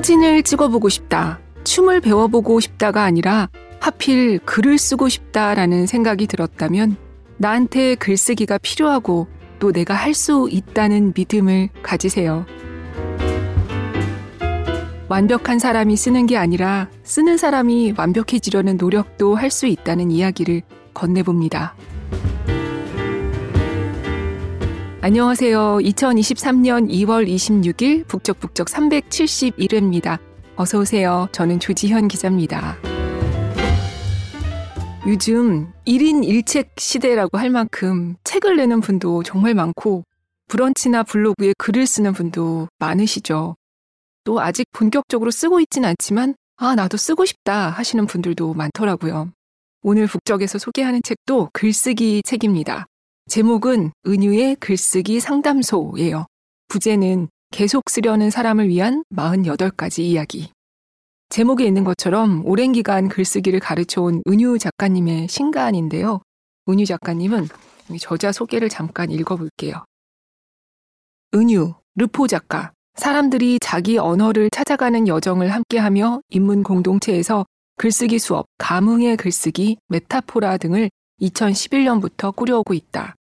사진을 찍어보고 싶다, 춤을 배워보고 싶다가 아니라 하필 글을 쓰고 싶다라는 생각이 들었다면 나한테 글쓰기가 필요하고 또 내가 할 수 있다는 믿음을 가지세요. 완벽한 사람이 쓰는 게 아니라 쓰는 사람이 완벽해지려는 노력도 할 수 있다는 이야기를 건네봅니다. 안녕하세요. 2023년 2월 26일 북적북적 371회입니다. 어서 오세요. 저는 조지현 기자입니다. 요즘 1인 1책 시대라고 할 만큼 책을 내는 분도 정말 많고 브런치나 블로그에 글을 쓰는 분도 많으시죠. 또 아직 본격적으로 쓰고 있진 않지만 아, 나도 쓰고 싶다 하시는 분들도 많더라고요. 오늘 북적에서 소개하는 책도 글쓰기 책입니다. 제목은 은유의 글쓰기 상담소예요. 부제는 계속 쓰려는 사람을 위한 48가지 이야기. 제목에 있는 것처럼 오랜 기간 글쓰기를 가르쳐온 은유 작가님의 신간인데요. 은유 작가님은 저자 소개를 잠깐 읽어볼게요. 은유, 르포 작가. 사람들이 자기 언어를 찾아가는 여정을 함께하며 인문 공동체에서 글쓰기 수업, 감흥의 글쓰기, 메타포라 등을 2011년부터 꾸려오고 있다.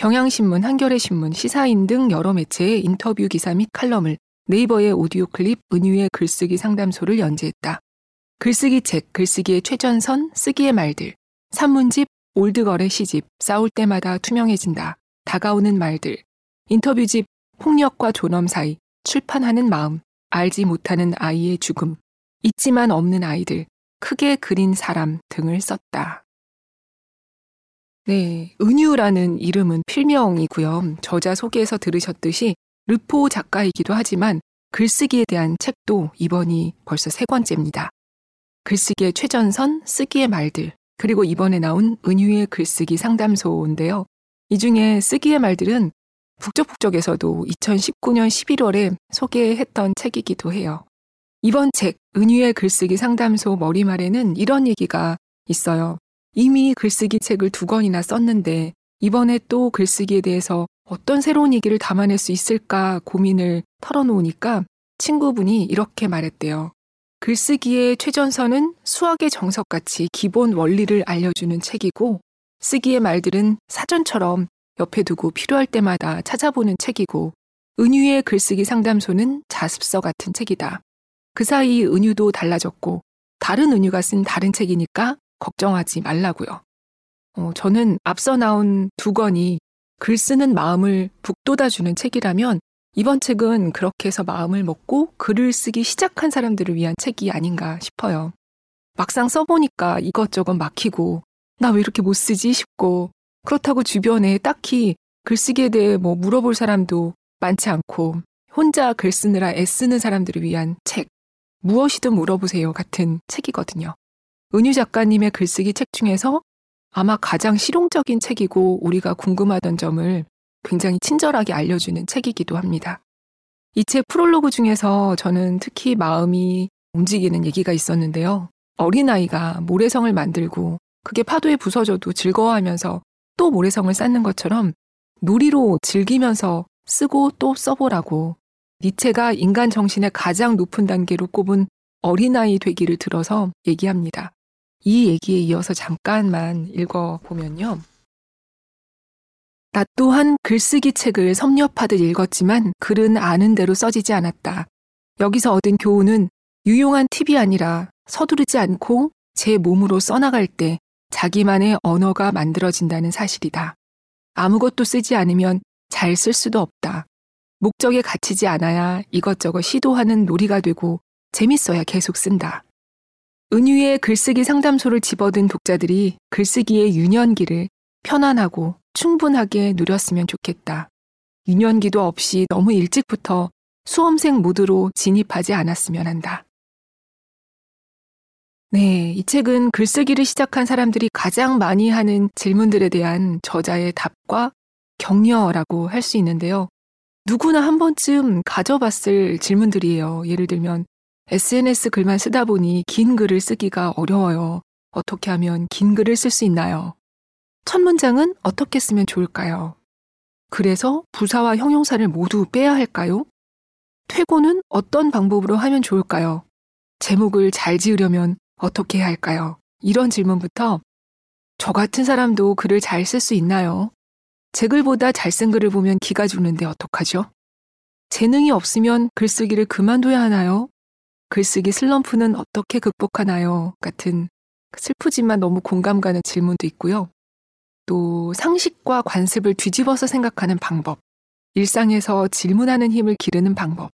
경향신문, 한겨레신문, 시사인 등 여러 매체의 인터뷰 기사 및 칼럼을 네이버의 오디오 클립 은유의 글쓰기 상담소를 연재했다. 글쓰기 책, 글쓰기의 최전선, 쓰기의 말들, 산문집, 올드걸의 시집, 싸울 때마다 투명해진다, 다가오는 말들, 인터뷰집, 폭력과 존엄 사이, 출판하는 마음, 알지 못하는 아이의 죽음, 있지만 없는 아이들, 크게 그린 사람 등을 썼다. 네, 은유라는 이름은 필명이고요. 저자 소개에서 들으셨듯이 르포 작가이기도 하지만 글쓰기에 대한 책도 이번이 벌써 세 번째입니다. 글쓰기의 최전선, 쓰기의 말들, 그리고 이번에 나온 은유의 글쓰기 상담소인데요. 이 중에 쓰기의 말들은 북적북적에서도 2019년 11월에 소개했던 책이기도 해요. 이번 책, 은유의 글쓰기 상담소 머리말에는 이런 얘기가 있어요. 이미 글쓰기 책을 두 권이나 썼는데 이번에 또 글쓰기에 대해서 어떤 새로운 얘기를 담아낼 수 있을까 고민을 털어놓으니까 친구분이 이렇게 말했대요. 글쓰기의 최전선은 수학의 정석같이 기본 원리를 알려주는 책이고 쓰기의 말들은 사전처럼 옆에 두고 필요할 때마다 찾아보는 책이고 은유의 글쓰기 상담소는 자습서 같은 책이다. 그 사이 은유도 달라졌고 다른 은유가 쓴 다른 책이니까 걱정하지 말라고요. 어, 저는 앞서 나온 두 권이 글 쓰는 마음을 북돋아주는 책이라면 이번 책은 그렇게 해서 마음을 먹고 글을 쓰기 시작한 사람들을 위한 책이 아닌가 싶어요. 막상 써보니까 이것저것 막히고 나 왜 이렇게 못 쓰지 싶고 그렇다고 주변에 딱히 글쓰기에 대해 뭐 물어볼 사람도 많지 않고 혼자 글 쓰느라 애쓰는 사람들을 위한 책, 무엇이든 물어보세요 같은 책이거든요. 은유 작가님의 글쓰기 책 중에서 아마 가장 실용적인 책이고 우리가 궁금하던 점을 굉장히 친절하게 알려주는 책이기도 합니다. 이 책 프롤로그 중에서 저는 특히 마음이 움직이는 얘기가 있었는데요. 어린아이가 모래성을 만들고 그게 파도에 부서져도 즐거워하면서 또 모래성을 쌓는 것처럼 놀이로 즐기면서 쓰고 또 써보라고 니체가 인간 정신의 가장 높은 단계로 꼽은 어린아이 되기를 들어서 얘기합니다. 이 얘기에 이어서 잠깐만 읽어보면요. 나 또한 글쓰기 책을 섭렵하듯 읽었지만 글은 아는 대로 써지지 않았다. 여기서 얻은 교훈은 유용한 팁이 아니라 서두르지 않고 제 몸으로 써나갈 때 자기만의 언어가 만들어진다는 사실이다. 아무것도 쓰지 않으면 잘 쓸 수도 없다. 목적에 갇히지 않아야 이것저것 시도하는 놀이가 되고 재밌어야 계속 쓴다. 은유의 글쓰기 상담소를 집어든 독자들이 글쓰기의 유년기를 편안하고 충분하게 누렸으면 좋겠다. 유년기도 없이 너무 일찍부터 수험생 모드로 진입하지 않았으면 한다. 네, 이 책은 글쓰기를 시작한 사람들이 가장 많이 하는 질문들에 대한 저자의 답과 격려라고 할 수 있는데요. 누구나 한 번쯤 가져봤을 질문들이에요. 예를 들면, SNS 글만 쓰다 보니 긴 글을 쓰기가 어려워요. 어떻게 하면 긴 글을 쓸 수 있나요? 첫 문장은 어떻게 쓰면 좋을까요? 그래서 부사와 형용사를 모두 빼야 할까요? 퇴고는 어떤 방법으로 하면 좋을까요? 제목을 잘 지으려면 어떻게 해야 할까요? 이런 질문부터 저 같은 사람도 글을 잘 쓸 수 있나요? 제 글보다 잘 쓴 글을 보면 기가 죽는데 어떡하죠? 재능이 없으면 글쓰기를 그만둬야 하나요? 글쓰기 슬럼프는 어떻게 극복하나요? 같은 슬프지만 너무 공감 가는 질문도 있고요. 또 상식과 관습을 뒤집어서 생각하는 방법, 일상에서 질문하는 힘을 기르는 방법,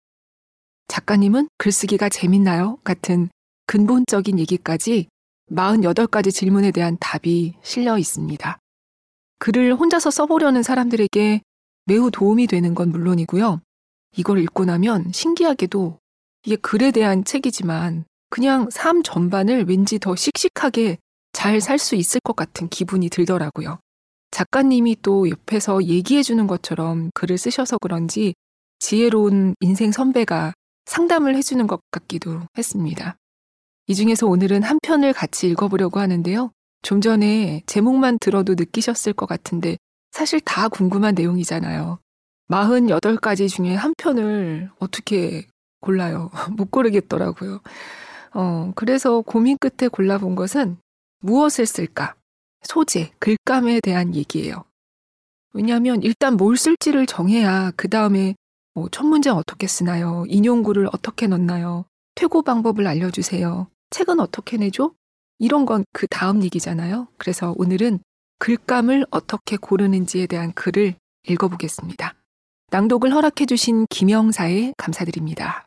작가님은 글쓰기가 재밌나요? 같은 근본적인 얘기까지 48가지 질문에 대한 답이 실려 있습니다. 글을 혼자서 써보려는 사람들에게 매우 도움이 되는 건 물론이고요. 이걸 읽고 나면 신기하게도 이게 글에 대한 책이지만 그냥 삶 전반을 왠지 더 씩씩하게 잘 살 수 있을 것 같은 기분이 들더라고요. 작가님이 또 옆에서 얘기해 주는 것처럼 글을 쓰셔서 그런지 지혜로운 인생 선배가 상담을 해주는 것 같기도 했습니다. 이 중에서 오늘은 한 편을 같이 읽어보려고 하는데요. 좀 전에 제목만 들어도 느끼셨을 것 같은데 사실 다 궁금한 내용이잖아요. 48가지 중에 한 편을 어떻게 골라요? 못 고르겠더라고요. 어, 그래서 고민 끝에 골라본 것은 무엇을 쓸까? 소재, 글감에 대한 얘기예요. 왜냐하면 일단 뭘 쓸지를 정해야 그 다음에 뭐 첫 문장 어떻게 쓰나요? 인용구를 어떻게 넣나요? 퇴고 방법을 알려주세요. 책은 어떻게 내죠? 이런 건 그 다음 얘기잖아요. 그래서 오늘은 글감을 어떻게 고르는지에 대한 글을 읽어보겠습니다. 낭독을 허락해 주신 김영사에 감사드립니다.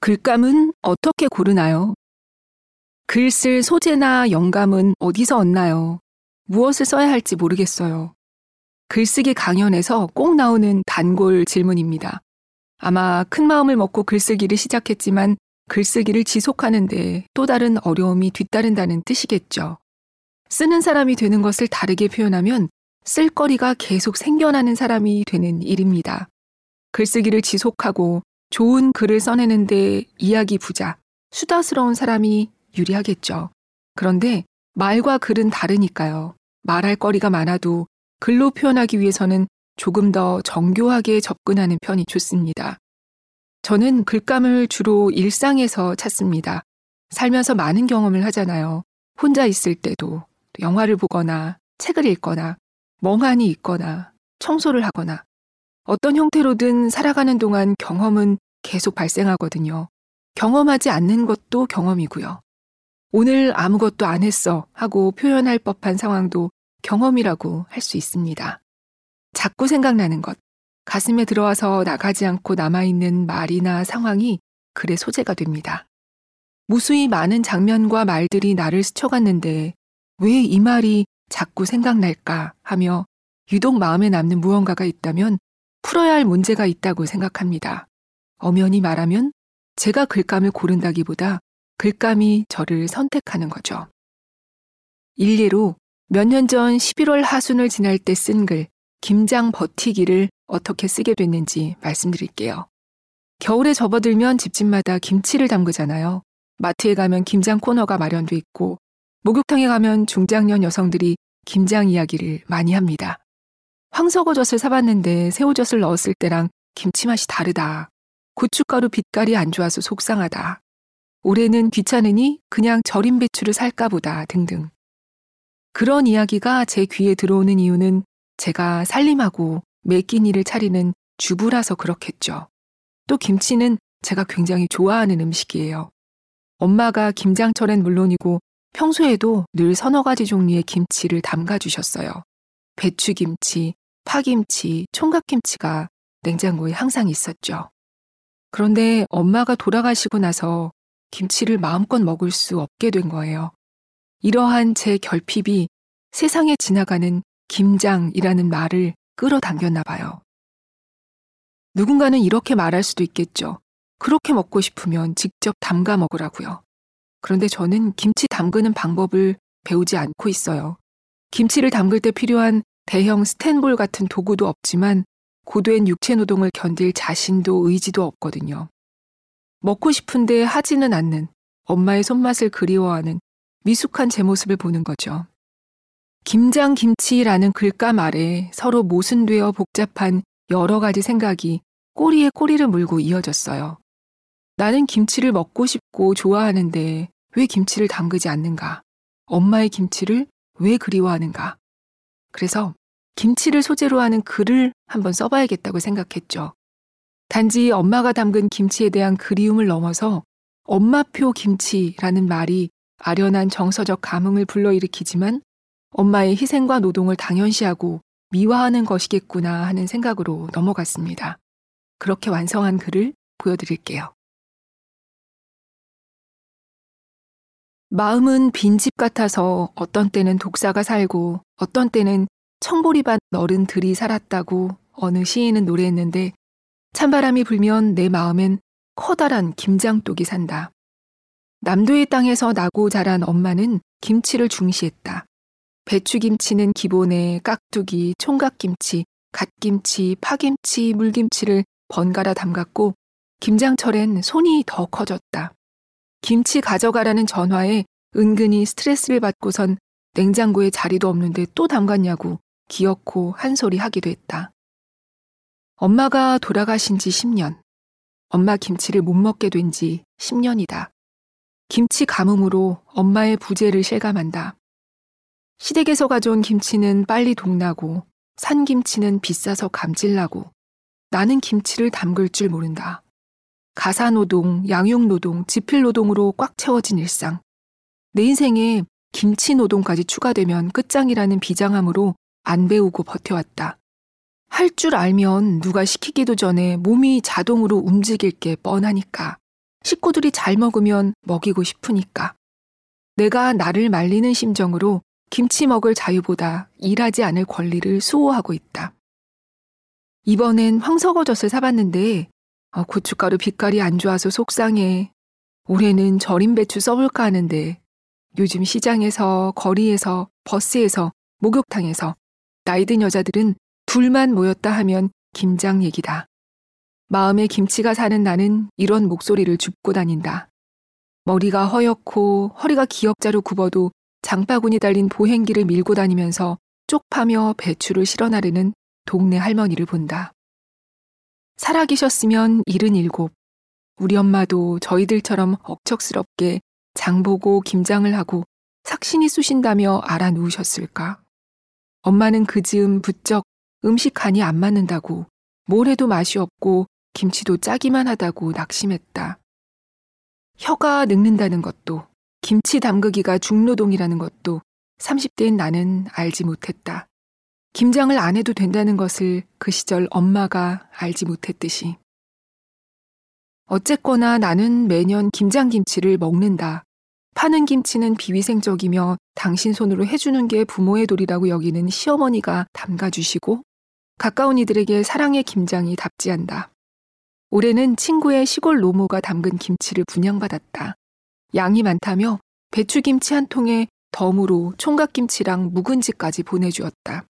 글감은 어떻게 고르나요? 글 쓸 소재나 영감은 어디서 얻나요? 무엇을 써야 할지 모르겠어요. 글쓰기 강연에서 꼭 나오는 단골 질문입니다. 아마 큰 마음을 먹고 글쓰기를 시작했지만 글쓰기를 지속하는데 또 다른 어려움이 뒤따른다는 뜻이겠죠. 쓰는 사람이 되는 것을 다르게 표현하면 쓸거리가 계속 생겨나는 사람이 되는 일입니다. 글쓰기를 지속하고 좋은 글을 써내는데 이야기 부자, 수다스러운 사람이 유리하겠죠. 그런데 말과 글은 다르니까요. 말할 거리가 많아도 글로 표현하기 위해서는 조금 더 정교하게 접근하는 편이 좋습니다. 저는 글감을 주로 일상에서 찾습니다. 살면서 많은 경험을 하잖아요. 혼자 있을 때도 영화를 보거나 책을 읽거나 멍하니 있거나 청소를 하거나 어떤 형태로든 살아가는 동안 경험은 계속 발생하거든요. 경험하지 않는 것도 경험이고요. 오늘 아무것도 안 했어 하고 표현할 법한 상황도 경험이라고 할 수 있습니다. 자꾸 생각나는 것, 가슴에 들어와서 나가지 않고 남아있는 말이나 상황이 글의 소재가 됩니다. 무수히 많은 장면과 말들이 나를 스쳐갔는데 왜 이 말이 자꾸 생각날까 하며 유독 마음에 남는 무언가가 있다면 풀어야 할 문제가 있다고 생각합니다. 엄연히 말하면 제가 글감을 고른다기보다 글감이 저를 선택하는 거죠. 일례로 몇 년 전 11월 하순을 지날 때 쓴 글, 김장 버티기를 어떻게 쓰게 됐는지 말씀드릴게요. 겨울에 접어들면 집집마다 김치를 담그잖아요. 마트에 가면 김장 코너가 마련돼 있고, 목욕탕에 가면 중장년 여성들이 김장 이야기를 많이 합니다. 황석어젓을 사봤는데 새우젓을 넣었을 때랑 김치 맛이 다르다. 고춧가루 빛깔이 안 좋아서 속상하다. 올해는 귀찮으니 그냥 절임 배추를 살까 보다 등등. 그런 이야기가 제 귀에 들어오는 이유는 제가 살림하고 매끼니를 차리는 주부라서 그렇겠죠. 또 김치는 제가 굉장히 좋아하는 음식이에요. 엄마가 김장철엔 물론이고 평소에도 늘 서너 가지 종류의 김치를 담가 주셨어요. 배추김치, 파김치, 총각김치가 냉장고에 항상 있었죠. 그런데 엄마가 돌아가시고 나서 김치를 마음껏 먹을 수 없게 된 거예요. 이러한 제 결핍이 세상에 지나가는 김장이라는 말을 끌어당겼나 봐요. 누군가는 이렇게 말할 수도 있겠죠. 그렇게 먹고 싶으면 직접 담가 먹으라고요. 그런데 저는 김치 담그는 방법을 배우지 않고 있어요. 김치를 담글 때 필요한 대형 스텐볼 같은 도구도 없지만 고된 육체 노동을 견딜 자신도 의지도 없거든요. 먹고 싶은데 하지는 않는 엄마의 손맛을 그리워하는 미숙한 제 모습을 보는 거죠. 김장김치라는 글감 아래 서로 모순되어 복잡한 여러 가지 생각이 꼬리에 꼬리를 물고 이어졌어요. 나는 김치를 먹고 싶고 좋아하는데 왜 김치를 담그지 않는가? 엄마의 김치를 왜 그리워하는가? 그래서 김치를 소재로 하는 글을 한번 써봐야겠다고 생각했죠. 단지 엄마가 담근 김치에 대한 그리움을 넘어서 엄마표 김치라는 말이 아련한 정서적 감흥을 불러일으키지만 엄마의 희생과 노동을 당연시하고 미화하는 것이겠구나 하는 생각으로 넘어갔습니다. 그렇게 완성한 글을 보여드릴게요. 마음은 빈집 같아서 어떤 때는 독사가 살고 어떤 때는 청보리밭 너른 들이 살았다고 어느 시인은 노래했는데 찬바람이 불면 내 마음엔 커다란 김장독이 산다. 남도의 땅에서 나고 자란 엄마는 김치를 중시했다. 배추김치는 기본에 깍두기, 총각김치, 갓김치, 파김치, 물김치를 번갈아 담갔고 김장철엔 손이 더 커졌다. 김치 가져가라는 전화에 은근히 스트레스를 받고선 냉장고에 자리도 없는데 또 담갔냐고 기어코 한 소리 하기도 했다. 엄마가 돌아가신 지 10년. 엄마 김치를 못 먹게 된 지 10년이다. 김치 가뭄으로 엄마의 부재를 실감한다. 시댁에서 가져온 김치는 빨리 동나고 산 김치는 비싸서 감질나고 나는 김치를 담글 줄 모른다. 가사노동, 양육노동, 지필노동으로 꽉 채워진 일상. 내 인생에 김치 노동까지 추가되면 끝장이라는 비장함으로 안 배우고 버텨왔다. 할 줄 알면 누가 시키기도 전에 몸이 자동으로 움직일 게 뻔하니까. 식구들이 잘 먹으면 먹이고 싶으니까. 내가 나를 말리는 심정으로 김치 먹을 자유보다 일하지 않을 권리를 수호하고 있다. 이번엔 황석어젓을 사봤는데 아, 고춧가루 빛깔이 안 좋아서 속상해. 올해는 절임 배추 써볼까 하는데 요즘 시장에서 거리에서 버스에서 목욕탕에서 나이 든 여자들은 둘만 모였다 하면 김장 얘기다. 마음에 김치가 사는 나는 이런 목소리를 줍고 다닌다. 머리가 허옇고 허리가 기역자로 굽어도 장바구니 달린 보행기를 밀고 다니면서 쪽파며 배추를 실어 나르는 동네 할머니를 본다. 살아계셨으면 일흔 일곱. 우리 엄마도 저희들처럼 억척스럽게 장보고 김장을 하고 삭신이 쑤신다며 알아 누우셨을까? 엄마는 그 즈음 부쩍 음식 간이 안 맞는다고 뭘 해도 맛이 없고 김치도 짜기만 하다고 낙심했다. 혀가 늙는다는 것도 김치 담그기가 중노동이라는 것도 30대인 나는 알지 못했다. 김장을 안 해도 된다는 것을 그 시절 엄마가 알지 못했듯이. 어쨌거나 나는 매년 김장김치를 먹는다. 파는 김치는 비위생적이며 당신 손으로 해주는 게 부모의 도리라고 여기는 시어머니가 담가주시고 가까운 이들에게 사랑의 김장이 답지한다. 올해는 친구의 시골 노모가 담근 김치를 분양받았다. 양이 많다며 배추김치 한 통에 덤으로 총각김치랑 묵은지까지 보내주었다.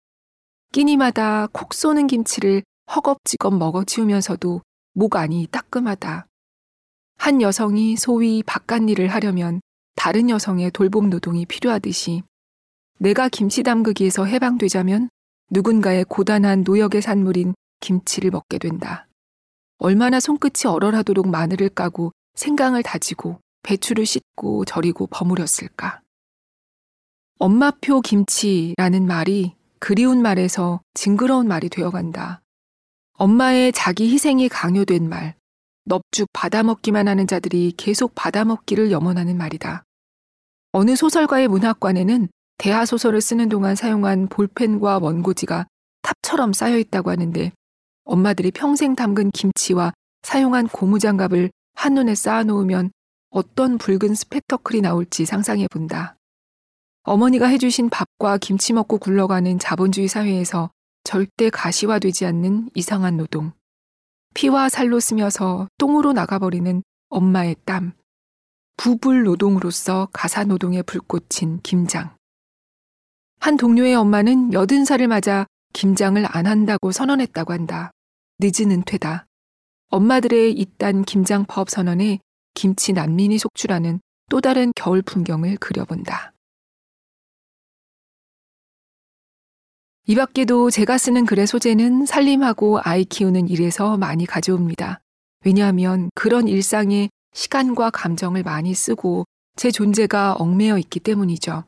끼니마다 콕 쏘는 김치를 허겁지겁 먹어치우면서도 목 안이 따끔하다. 한 여성이 소위 바깥일을 하려면 다른 여성의 돌봄 노동이 필요하듯이 내가 김치 담그기에서 해방되자면 누군가의 고단한 노역의 산물인 김치를 먹게 된다. 얼마나 손끝이 얼얼하도록 마늘을 까고 생강을 다지고 배추를 씻고 절이고 버무렸을까. 엄마표 김치라는 말이 그리운 말에서 징그러운 말이 되어간다. 엄마의 자기 희생이 강요된 말, 넙죽 받아먹기만 하는 자들이 계속 받아먹기를 염원하는 말이다. 어느 소설가의 문학관에는 대하 소설을 쓰는 동안 사용한 볼펜과 원고지가 탑처럼 쌓여 있다고 하는데 엄마들이 평생 담근 김치와 사용한 고무장갑을 한눈에 쌓아놓으면 어떤 붉은 스펙터클이 나올지 상상해 본다. 어머니가 해주신 밥과 김치 먹고 굴러가는 자본주의 사회에서 절대 가시화되지 않는 이상한 노동. 피와 살로 쓰며서 똥으로 나가버리는 엄마의 땀. 부불 노동으로서 가사 노동에 불꽃인 김장. 한 동료의 엄마는 여든 살을 맞아 김장을 안 한다고 선언했다고 한다. 늦은 은퇴다. 엄마들의 이딴 김장법 선언에 김치 난민이 속출하는 또 다른 겨울 풍경을 그려본다. 이 밖에도 제가 쓰는 글의 소재는 살림하고 아이 키우는 일에서 많이 가져옵니다. 왜냐하면 그런 일상에 시간과 감정을 많이 쓰고 제 존재가 얽매여 있기 때문이죠.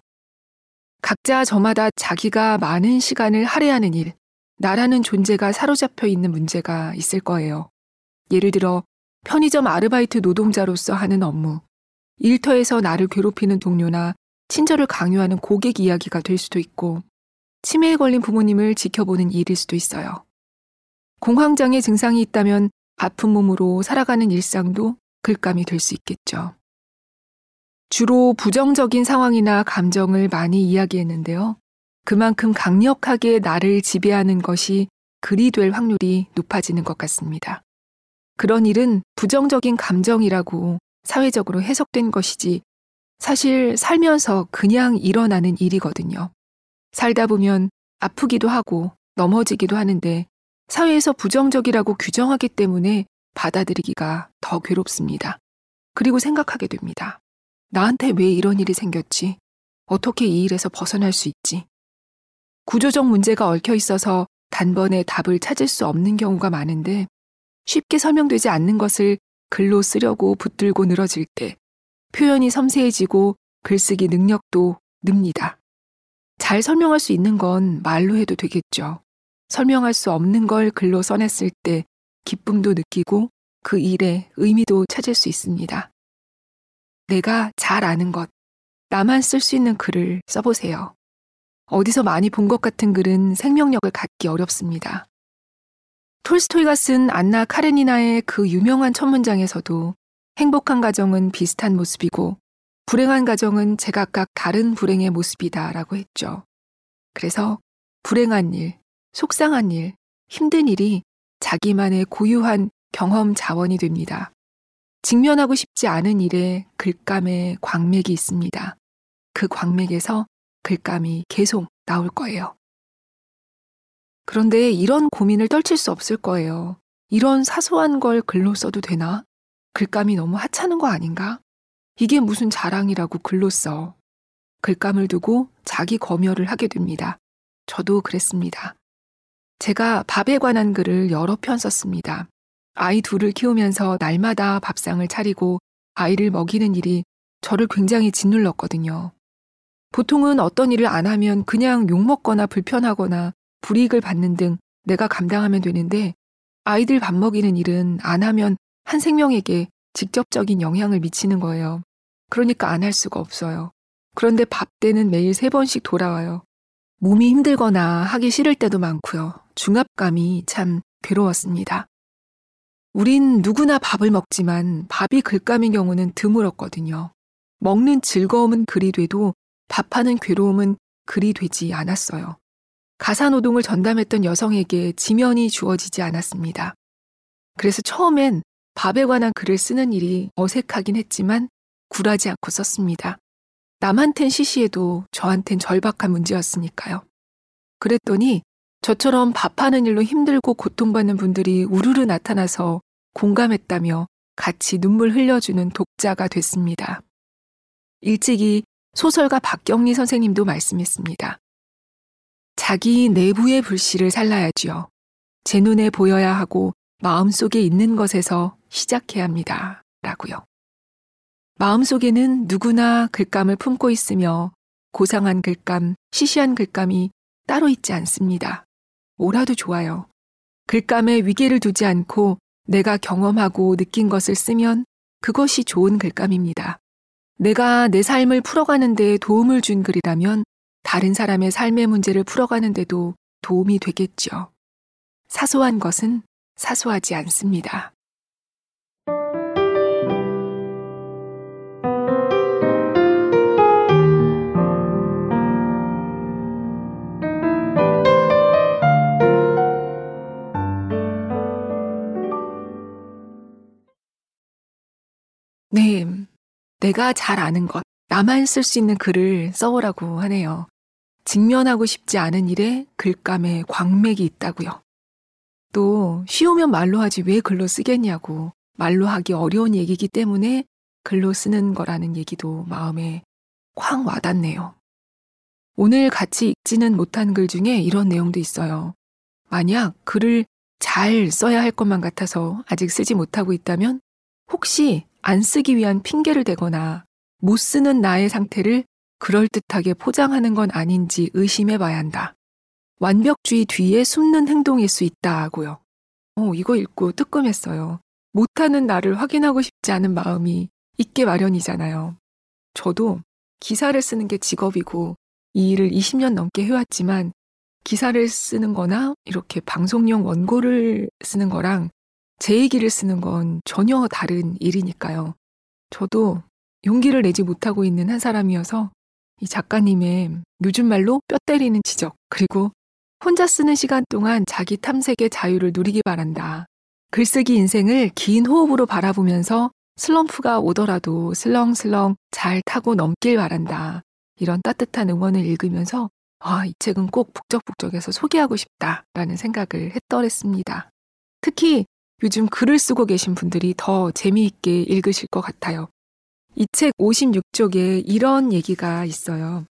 각자 저마다 자기가 많은 시간을 할애하는 일, 나라는 존재가 사로잡혀 있는 문제가 있을 거예요. 예를 들어 편의점 아르바이트 노동자로서 하는 업무, 일터에서 나를 괴롭히는 동료나 친절을 강요하는 고객 이야기가 될 수도 있고, 치매에 걸린 부모님을 지켜보는 일일 수도 있어요. 공황장애 증상이 있다면 아픈 몸으로 살아가는 일상도 글감이 될 수 있겠죠. 주로 부정적인 상황이나 감정을 많이 이야기했는데요. 그만큼 강력하게 나를 지배하는 것이 글이 될 확률이 높아지는 것 같습니다. 그런 일은 부정적인 감정이라고 사회적으로 해석된 것이지 사실 살면서 그냥 일어나는 일이거든요. 살다 보면 아프기도 하고 넘어지기도 하는데 사회에서 부정적이라고 규정하기 때문에 받아들이기가 더 괴롭습니다. 그리고 생각하게 됩니다. 나한테 왜 이런 일이 생겼지? 어떻게 이 일에서 벗어날 수 있지? 구조적 문제가 얽혀 있어서 단번에 답을 찾을 수 없는 경우가 많은데 쉽게 설명되지 않는 것을 글로 쓰려고 붙들고 늘어질 때 표현이 섬세해지고 글쓰기 능력도 늡니다. 잘 설명할 수 있는 건 말로 해도 되겠죠. 설명할 수 없는 걸 글로 써냈을 때 기쁨도 느끼고 그 일에 의미도 찾을 수 있습니다. 내가 잘 아는 것, 나만 쓸 수 있는 글을 써보세요. 어디서 많이 본 것 같은 글은 생명력을 갖기 어렵습니다. 톨스토이가 쓴 안나 카레니나의 그 유명한 첫 문장에서도 행복한 가정은 비슷한 모습이고 불행한 가정은 제각각 다른 불행의 모습이다 라고 했죠. 그래서 불행한 일, 속상한 일, 힘든 일이 자기만의 고유한 경험 자원이 됩니다. 직면하고 싶지 않은 일에 글감의 광맥이 있습니다. 그 광맥에서 글감이 계속 나올 거예요. 그런데 이런 고민을 떨칠 수 없을 거예요. 이런 사소한 걸 글로 써도 되나? 글감이 너무 하찮은 거 아닌가? 이게 무슨 자랑이라고 글로 써. 글감을 두고 자기 검열을 하게 됩니다. 저도 그랬습니다. 제가 밥에 관한 글을 여러 편 썼습니다. 아이 둘을 키우면서 날마다 밥상을 차리고 아이를 먹이는 일이 저를 굉장히 짓눌렀거든요. 보통은 어떤 일을 안 하면 그냥 욕먹거나 불편하거나 불이익을 받는 등 내가 감당하면 되는데 아이들 밥 먹이는 일은 안 하면 한 생명에게 직접적인 영향을 미치는 거예요. 그러니까 안 할 수가 없어요. 그런데 밥 때는 매일 세 번씩 돌아와요. 몸이 힘들거나 하기 싫을 때도 많고요. 중압감이 참 괴로웠습니다. 우린 누구나 밥을 먹지만 밥이 글감인 경우는 드물었거든요. 먹는 즐거움은 글이 돼도 밥하는 괴로움은 글이 되지 않았어요. 가사노동을 전담했던 여성에게 지면이 주어지지 않았습니다. 그래서 처음엔 밥에 관한 글을 쓰는 일이 어색하긴 했지만 굴하지 않고 썼습니다. 남한텐 시시해도 저한텐 절박한 문제였으니까요. 그랬더니 저처럼 밥하는 일로 힘들고 고통받는 분들이 우르르 나타나서 공감했다며 같이 눈물 흘려주는 독자가 됐습니다. 일찍이 소설가 박경리 선생님도 말씀했습니다. 자기 내부의 불씨를 살라야지요. 제 눈에 보여야 하고 마음속에 있는 것에서 시작해야 합니다. 라고요. 마음속에는 누구나 글감을 품고 있으며 고상한 글감, 시시한 글감이 따로 있지 않습니다. 뭐라도 좋아요. 글감에 위계를 두지 않고 내가 경험하고 느낀 것을 쓰면 그것이 좋은 글감입니다. 내가 내 삶을 풀어가는 데 도움을 준 글이라면 다른 사람의 삶의 문제를 풀어가는 데도 도움이 되겠죠. 사소한 것은 사소하지 않습니다. 네. 내가 잘 아는 것, 나만 쓸 수 있는 글을 써오라고 하네요. 직면하고 싶지 않은 일에 글감에 광맥이 있다고요. 책도 쉬우면 말로 하지 왜 글로 쓰겠냐고 말로 하기 어려운 얘기이기 때문에 글로 쓰는 거라는 얘기도 마음에 쾅 와닿네요. 오늘 같이 읽지는 못한 글 중에 이런 내용도 있어요. 만약 글을 잘 써야 할 것만 같아서 아직 쓰지 못하고 있다면 혹시 안 쓰기 위한 핑계를 대거나 못 쓰는 나의 상태를 그럴듯하게 포장하는 건 아닌지 의심해 봐야 한다. 완벽주의 뒤에 숨는 행동일 수 있다고요. 어, 이거 읽고 뜨끔했어요. 못하는 나를 확인하고 싶지 않은 마음이 있게 마련이잖아요. 저도 기사를 쓰는 게 직업이고 이 일을 20년 넘게 해왔지만 기사를 쓰는 거나 이렇게 방송용 원고를 쓰는 거랑 제 얘기를 쓰는 건 전혀 다른 일이니까요. 저도 용기를 내지 못하고 있는 한 사람이어서 이 작가님의 요즘 말로 뼈 때리는 지적, 그리고 혼자 쓰는 시간 동안 자기 탐색의 자유를 누리기 바란다. 글쓰기 인생을 긴 호흡으로 바라보면서 슬럼프가 오더라도 슬렁슬렁 잘 타고 넘길 바란다. 이런 따뜻한 응원을 읽으면서 아, 이 책은 꼭 북적북적해서 소개하고 싶다라는 생각을 했더랬습니다. 특히 요즘 글을 쓰고 계신 분들이 더 재미있게 읽으실 것 같아요. 이 책 56쪽에 이런 얘기가 있어요.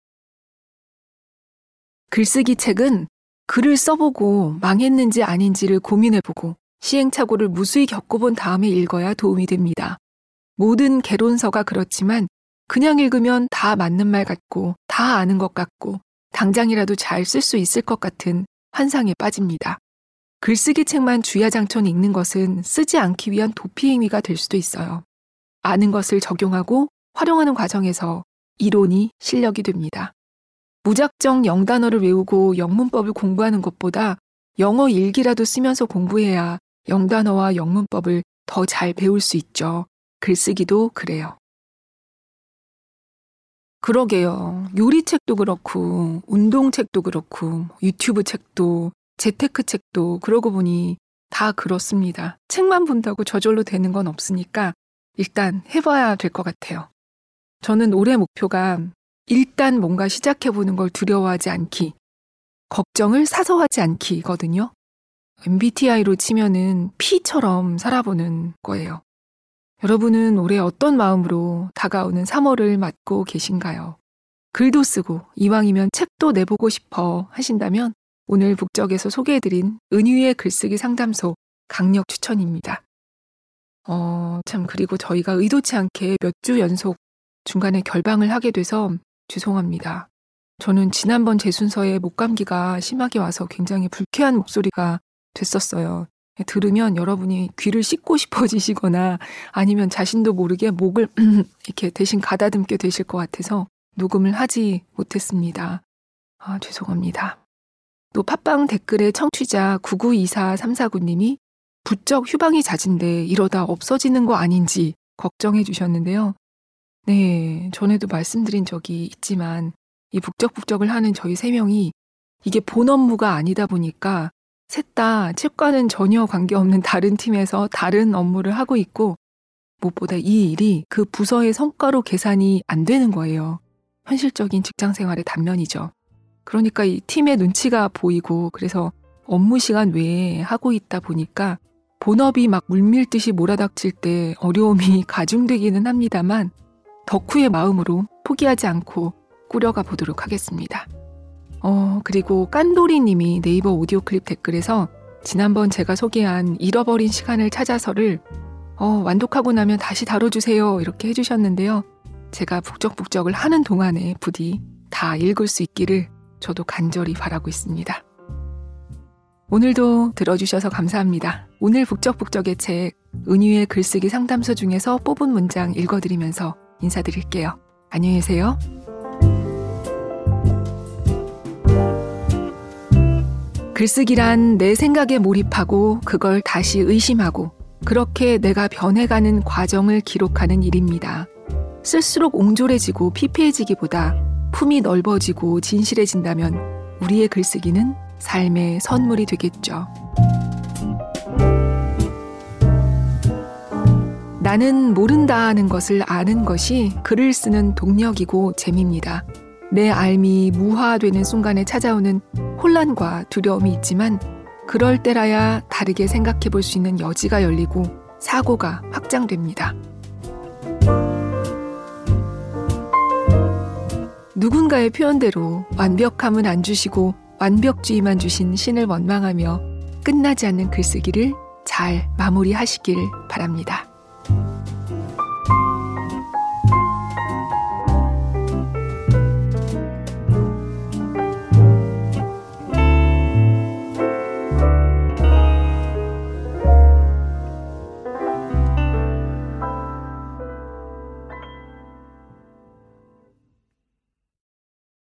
글쓰기 책은 글을 써보고 망했는지 아닌지를 고민해보고 시행착오를 무수히 겪어본 다음에 읽어야 도움이 됩니다. 모든 개론서가 그렇지만 그냥 읽으면 다 맞는 말 같고 다 아는 것 같고 당장이라도 잘 쓸 수 있을 것 같은 환상에 빠집니다. 글쓰기 책만 주야장천 읽는 것은 쓰지 않기 위한 도피 행위가 될 수도 있어요. 아는 것을 적용하고 활용하는 과정에서 이론이 실력이 됩니다. 무작정 영단어를 외우고 영문법을 공부하는 것보다 영어 일기라도 쓰면서 공부해야 영단어와 영문법을 더 잘 배울 수 있죠. 글쓰기도 그래요. 그러게요. 요리책도 그렇고, 운동책도 그렇고, 유튜브 책도, 재테크 책도, 그러고 보니 다 그렇습니다. 책만 본다고 저절로 되는 건 없으니까 일단 해봐야 될 것 같아요. 저는 올해 목표가 일단 뭔가 시작해보는 걸 두려워하지 않기, 걱정을 사서 하지 않기거든요. MBTI로 치면은 P처럼 살아보는 거예요. 여러분은 올해 어떤 마음으로 다가오는 3월을 맞고 계신가요? 글도 쓰고 이왕이면 책도 내보고 싶어 하신다면 오늘 북적에서 소개해드린 은유의 글쓰기 상담소 강력 추천입니다. 어, 참, 그리고 저희가 의도치 않게 몇 주 연속 중간에 결방을 하게 돼서 죄송합니다. 저는 지난번 제 순서에 목감기가 심하게 와서 굉장히 불쾌한 목소리가 됐었어요. 들으면 여러분이 귀를 씻고 싶어지시거나 아니면 자신도 모르게 목을 이렇게 대신 가다듬게 되실 것 같아서 녹음을 하지 못했습니다. 아, 죄송합니다. 또 팟빵 댓글에 청취자 9924-349님이 부쩍 휴방이 잦은데 이러다 없어지는 거 아닌지 걱정해 주셨는데요. 네, 전에도 말씀드린 적이 있지만 이 북적북적을 하는 저희 세 명이 이게 본 업무가 아니다 보니까 셋 다 책과는 전혀 관계없는 다른 팀에서 다른 업무를 하고 있고 무엇보다 이 일이 그 부서의 성과로 계산이 안 되는 거예요. 현실적인 직장 생활의 단면이죠. 그러니까 이 팀의 눈치가 보이고 그래서 업무 시간 외에 하고 있다 보니까 본업이 막 물밀듯이 몰아닥칠 때 어려움이 가중되기는 합니다만 덕후의 마음으로 포기하지 않고 꾸려가 보도록 하겠습니다. 어, 그리고 깐돌이 님이 네이버 오디오 클립 댓글에서 지난번 제가 소개한 잃어버린 시간을 찾아서를 어, 완독하고 나면 다시 다뤄주세요. 이렇게 해주셨는데요. 제가 북적북적을 하는 동안에 부디 다 읽을 수 있기를 저도 간절히 바라고 있습니다. 오늘도 들어주셔서 감사합니다. 오늘 북적북적의 책, 은유의 글쓰기 상담소 중에서 뽑은 문장 읽어드리면서 인사드릴게요. 안녕히 계세요. 글쓰기란 내 생각에 몰입하고 그걸 다시 의심하고 그렇게 내가 변해가는 과정을 기록하는 일입니다. 쓸수록 옹졸해지고 피폐해지기보다 품이 넓어지고 진실해진다면 우리의 글쓰기는 삶의 선물이 되겠죠. 나는 모른다 하는 것을 아는 것이 글을 쓰는 동력이고 재미입니다. 내 알미 무화되는 순간에 찾아오는 혼란과 두려움이 있지만 그럴 때라야 다르게 생각해 볼 수 있는 여지가 열리고 사고가 확장됩니다. 누군가의 표현대로 완벽함은 안 주시고 완벽주의만 주신 신을 원망하며 끝나지 않는 글쓰기를 잘 마무리하시길 바랍니다.